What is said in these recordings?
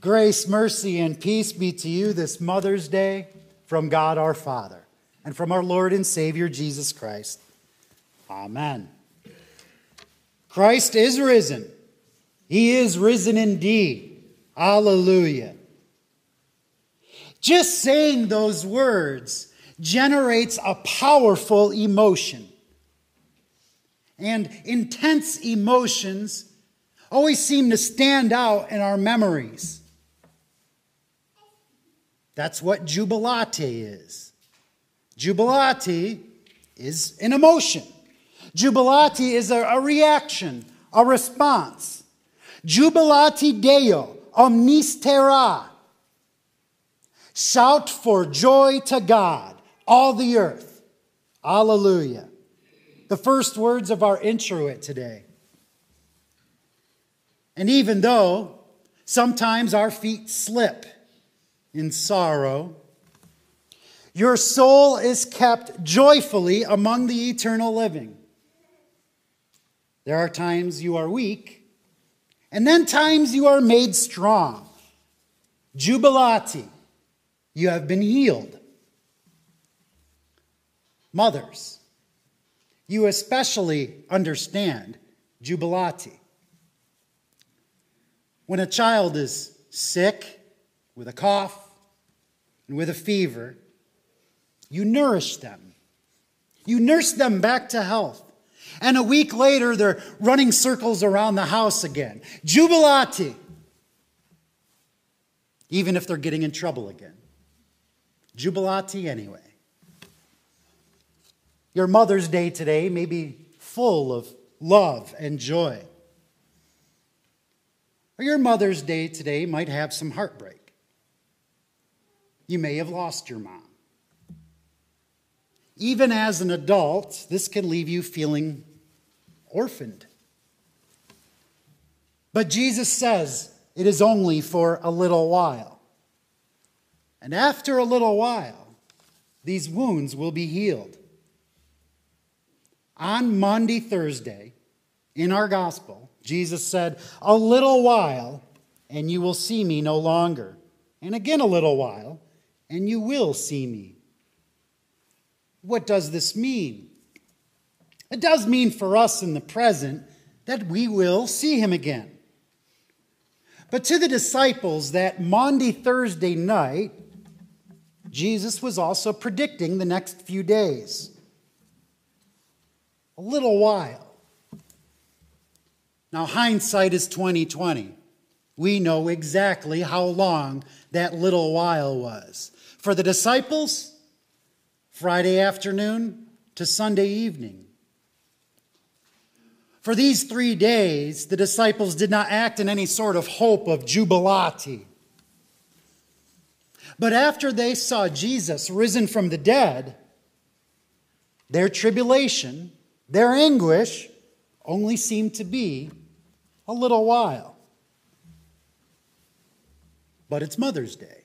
Grace, mercy, and peace be to you this Mother's Day from God our Father and from our Lord and Savior Jesus Christ. Amen. Christ is risen. He is risen indeed. Alleluia. Just saying those words generates a powerful emotion. And intense emotions always seem to stand out in our memories. That's what jubilate is. Jubilate is an emotion. Jubilate is a, a reaction, a response. Jubilate Deo, omnis terra. Shout for joy to God, all the earth. Alleluia. The first words of our introit today. And even though sometimes our feet slip, in sorrow. Your soul is kept joyfully among the eternal living. There are times you are weak, and then times you are made strong. Jubilate, you have been healed. Mothers, you especially understand jubilate. When a child is sick, with a cough and with a fever, you nourish them. You nurse them back to health. And a week later, they're running circles around the house again. Jubilate. Even if they're getting in trouble again. Jubilate anyway. Your Mother's Day today may be full of love and joy. Or your Mother's Day today might have some heartbreak. You may have lost your mom. Even as an adult, this can leave you feeling orphaned. But Jesus says it is only for a little while. And after a little while, these wounds will be healed. On Maundy, Thursday, in our gospel, Jesus said, A little while, and you will see me no longer. And again, a little while, and you will see me. What does this mean? It does mean for us in the present that we will see him again. But to the disciples that Maundy Thursday night, Jesus was also predicting the next few days. A little while. Now hindsight is 2020. We know exactly how long that little while was. For the disciples, Friday afternoon to Sunday evening. For these three days, the disciples did not act in any sort of hope of jubilate. But after they saw Jesus risen from the dead, their tribulation, their anguish, only seemed to be a little while. But it's Mother's Day.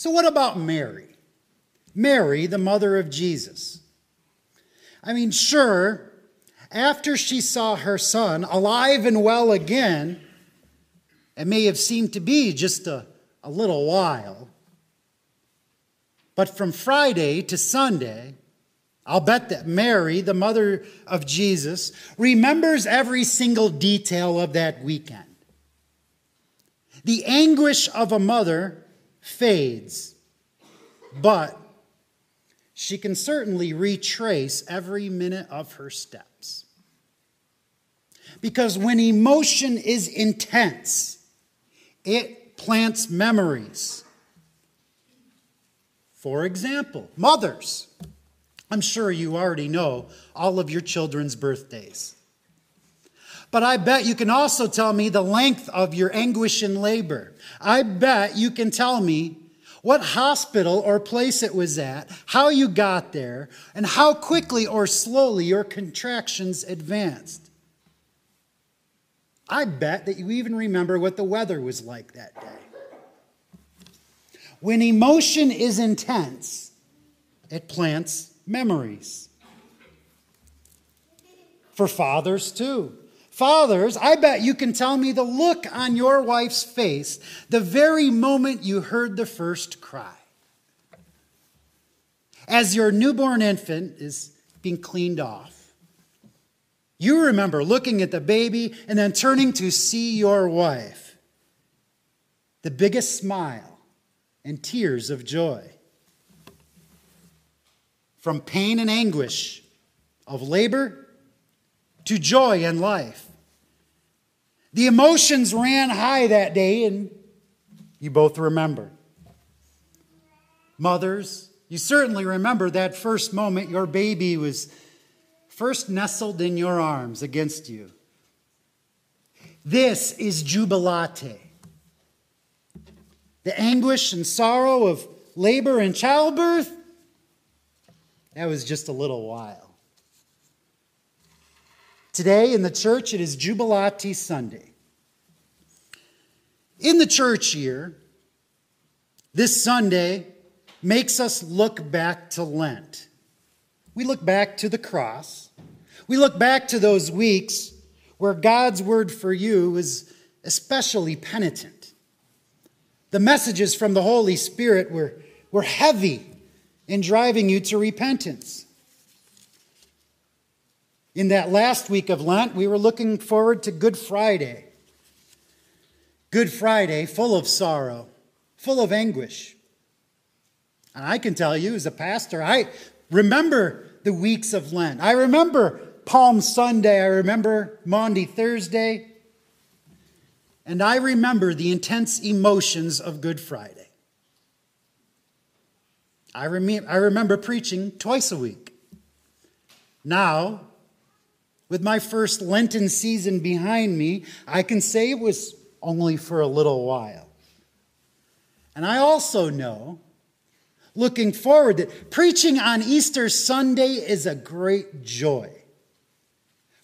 So, what about Mary? Mary, the mother of Jesus. I mean, sure, after she saw her son alive and well again, it may have seemed to be just a, a little while. But from Friday to Sunday, I'll bet that Mary, the mother of Jesus, remembers every single detail of that weekend. The anguish of a mother fades, but she can certainly retrace every minute of her steps. Because when emotion is intense, it plants memories. For example, mothers. I'm sure you already know all of your children's birthdays. But I bet you can also tell me the length of your anguish and labor. I bet you can tell me what hospital or place it was at, how you got there, and how quickly or slowly your contractions advanced. I bet that you even remember what the weather was like that day. When emotion is intense, it plants memories. For fathers, too. Fathers, I bet you can tell me the look on your wife's face the very moment you heard the first cry. As your newborn infant is being cleaned off, you remember looking at the baby and then turning to see your wife. The biggest smile and tears of joy. From pain and anguish of labor to joy and life. The emotions ran high that day, and you both remember. Mothers, you certainly remember that first moment your baby was first nestled in your arms against you. This is jubilate. The anguish and sorrow of labor and childbirth, that was just a little while. Today in the church, it is Jubilate Sunday. In the church year, this Sunday makes us look back to Lent. We look back to the cross. We look back to those weeks where God's word for you was especially penitent. The messages from the Holy Spirit were, were heavy in driving you to repentance. In that last week of Lent, we were looking forward to Good Friday. Good Friday, full of sorrow, full of anguish. And I can tell you, as a pastor, I remember the weeks of Lent. I remember Palm Sunday. I remember Maundy Thursday. And I remember the intense emotions of Good Friday. I, rem- I remember preaching twice a week. Now, with my first Lenten season behind me, I can say it was only for a little while. And I also know, looking forward, that preaching on Easter Sunday is a great joy.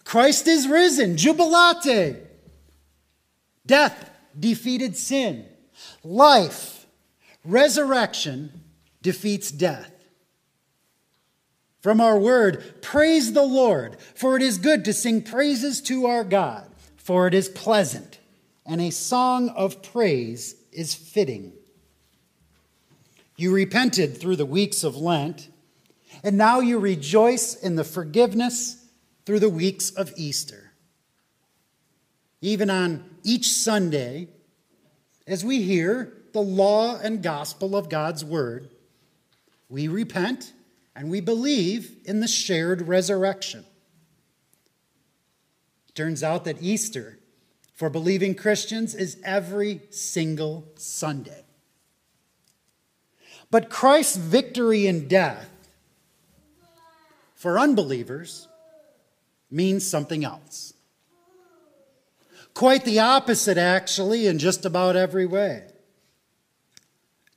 Christ is risen, jubilate. Death defeated sin. Life, resurrection defeats death. From our word, praise the Lord, for it is good to sing praises to our God, for it is pleasant, and a song of praise is fitting. You repented through the weeks of Lent, and now you rejoice in the forgiveness through the weeks of Easter. Even on each Sunday, as we hear the law and gospel of God's word, we repent and we believe in the shared resurrection. Turns out that Easter for believing Christians is every single Sunday. But Christ's victory in death for unbelievers means something else. Quite the opposite, actually, in just about every way.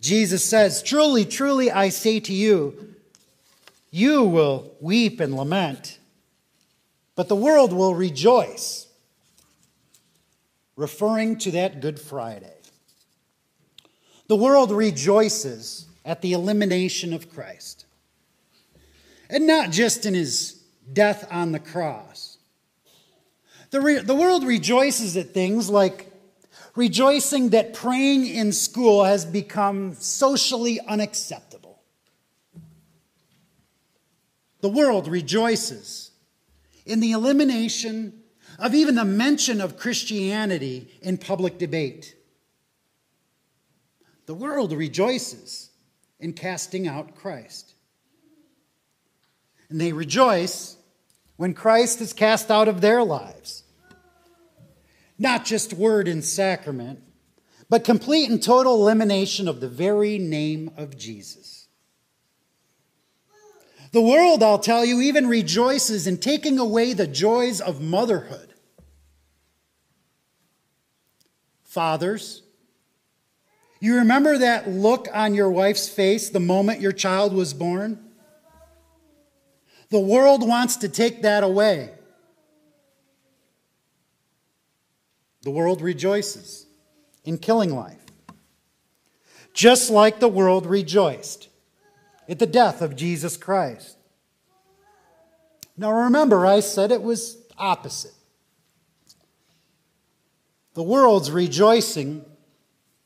Jesus says, Truly, truly, I say to you, you will weep and lament, but the world will rejoice. Referring to that Good Friday. The world rejoices at the elimination of Christ. And not just in his death on the cross. The, re- the world rejoices at things like rejoicing that praying in school has become socially unacceptable the world rejoices in the elimination of even the mention of Christianity in public debate. The world rejoices in casting out Christ. And they rejoice when Christ is cast out of their lives. Not just word and sacrament, but complete and total elimination of the very name of Jesus. The world, I'll tell you, even rejoices in taking away the joys of motherhood. Fathers, you remember that look on your wife's face the moment your child was born? The world wants to take that away. The world rejoices in killing life, just like the world rejoiced at the death of Jesus Christ. Now remember, I said it was opposite. the world's rejoicing,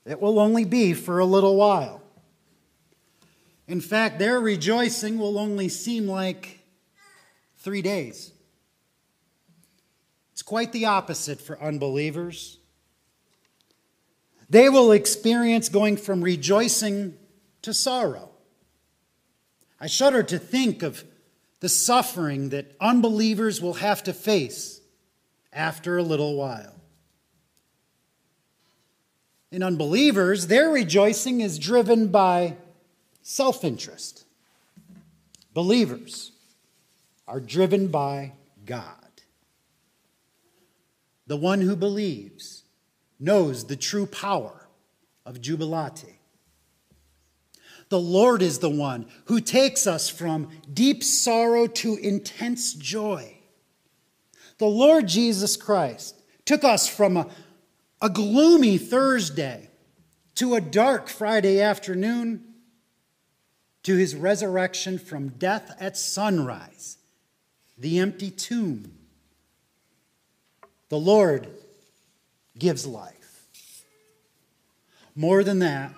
it will only be for a little while. In fact, their rejoicing will only seem like three days. It's quite the opposite for unbelievers. They will experience going from rejoicing to sorrow. I shudder to think of the suffering that unbelievers will have to face after a little while. In unbelievers, their rejoicing is driven by self interest. Believers are driven by God. The one who believes knows the true power of jubilate. The Lord is the one who takes us from deep sorrow to intense joy. The Lord Jesus Christ took us from a, a gloomy Thursday to a dark Friday afternoon to his resurrection from death at sunrise, the empty tomb. The Lord gives life. More than that,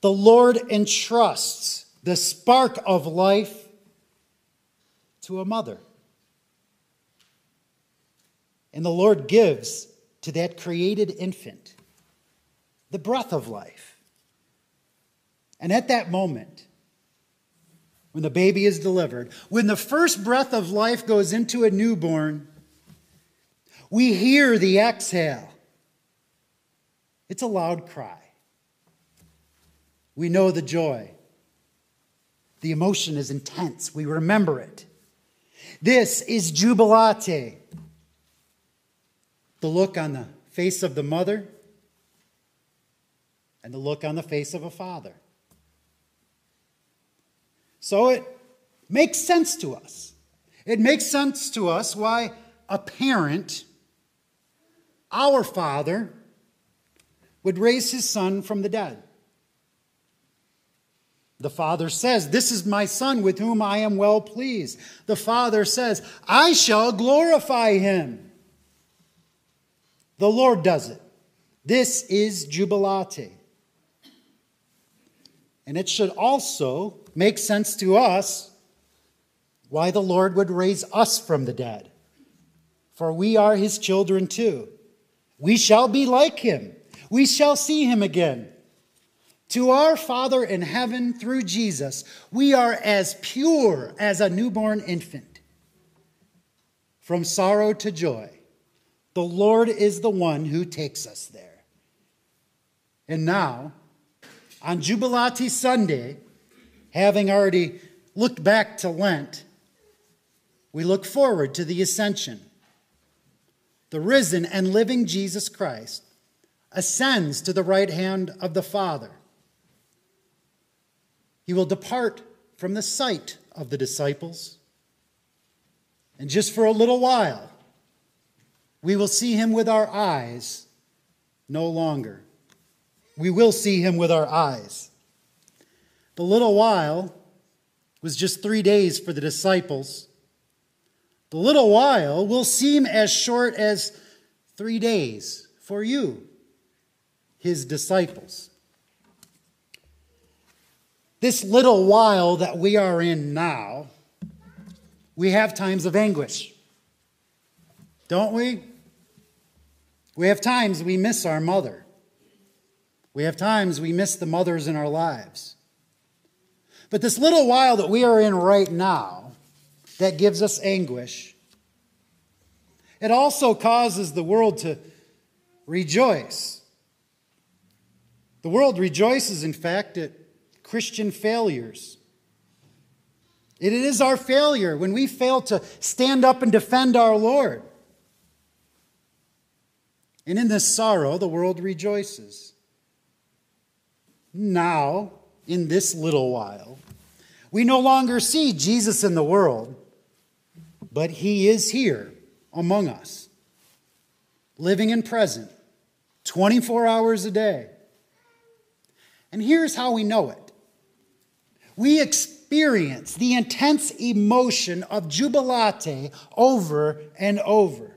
the Lord entrusts the spark of life to a mother. And the Lord gives to that created infant the breath of life. And at that moment, when the baby is delivered, when the first breath of life goes into a newborn, we hear the exhale. It's a loud cry. We know the joy. The emotion is intense. We remember it. This is jubilate. The look on the face of the mother and the look on the face of a father. So it makes sense to us. It makes sense to us why a parent, our father, would raise his son from the dead. The father says, This is my son with whom I am well pleased. The father says, I shall glorify him. The Lord does it. This is jubilate. And it should also make sense to us why the Lord would raise us from the dead. For we are his children too. We shall be like him. We shall see him again. To our Father in heaven through Jesus, we are as pure as a newborn infant. From sorrow to joy, the Lord is the one who takes us there. And now, on Jubilate Sunday, having already looked back to Lent, we look forward to the ascension. The risen and living Jesus Christ ascends to the right hand of the Father. He will depart from the sight of the disciples. And just for a little while, we will see him with our eyes no longer. We will see him with our eyes. The little while was just three days for the disciples. The little while will seem as short as three days for you, his disciples. This little while that we are in now, we have times of anguish. Don't we? We have times we miss our mother. We have times we miss the mothers in our lives. But this little while that we are in right now, that gives us anguish, it also causes the world to rejoice. The world rejoices, in fact, at Christian failures. It is our failure when we fail to stand up and defend our Lord. And in this sorrow, the world rejoices. Now, in this little while, we no longer see Jesus in the world, but he is here among us, living and present 24 hours a day. And here's how we know it we experience the intense emotion of jubilate over and over.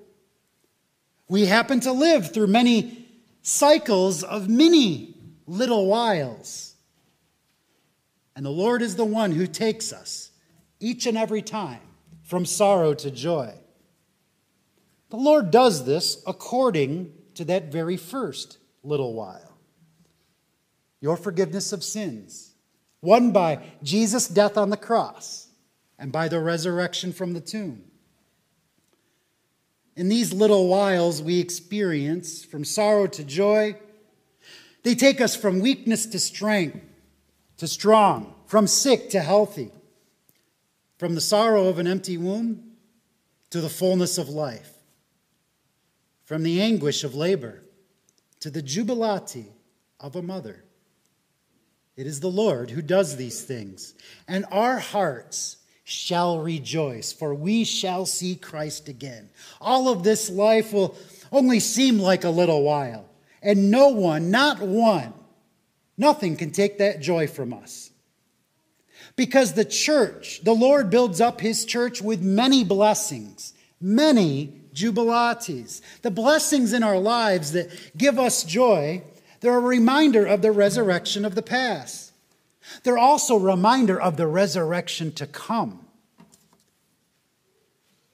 We happen to live through many cycles of many little whiles. And the Lord is the one who takes us each and every time from sorrow to joy. The Lord does this according to that very first little while. Your forgiveness of sins, won by Jesus' death on the cross and by the resurrection from the tomb. In these little whiles we experience from sorrow to joy, they take us from weakness to strength, to strong, from sick to healthy, from the sorrow of an empty womb to the fullness of life, from the anguish of labor to the jubilate of a mother. It is the Lord who does these things, and our hearts shall rejoice, for we shall see Christ again. All of this life will only seem like a little while, and no one, not one, nothing can take that joy from us. Because the church, the Lord builds up his church with many blessings, many jubilates. The blessings in our lives that give us joy, they're a reminder of the resurrection of the past. They're also a reminder of the resurrection to come.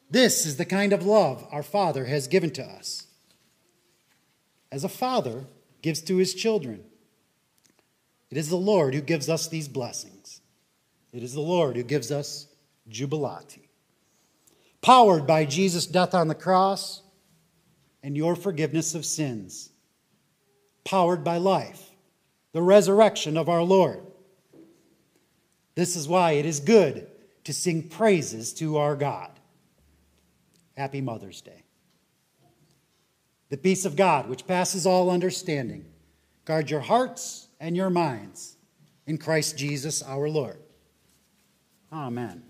This is the kind of love our Father has given to us. As a father gives to his children, it is the Lord who gives us these blessings. It is the Lord who gives us jubilate. Powered by Jesus' death on the cross and your forgiveness of sins. Powered by life, the resurrection of our Lord. This is why it is good to sing praises to our God. Happy Mother's Day. The peace of God, which passes all understanding, guard your hearts and your minds in Christ Jesus our Lord. Amen.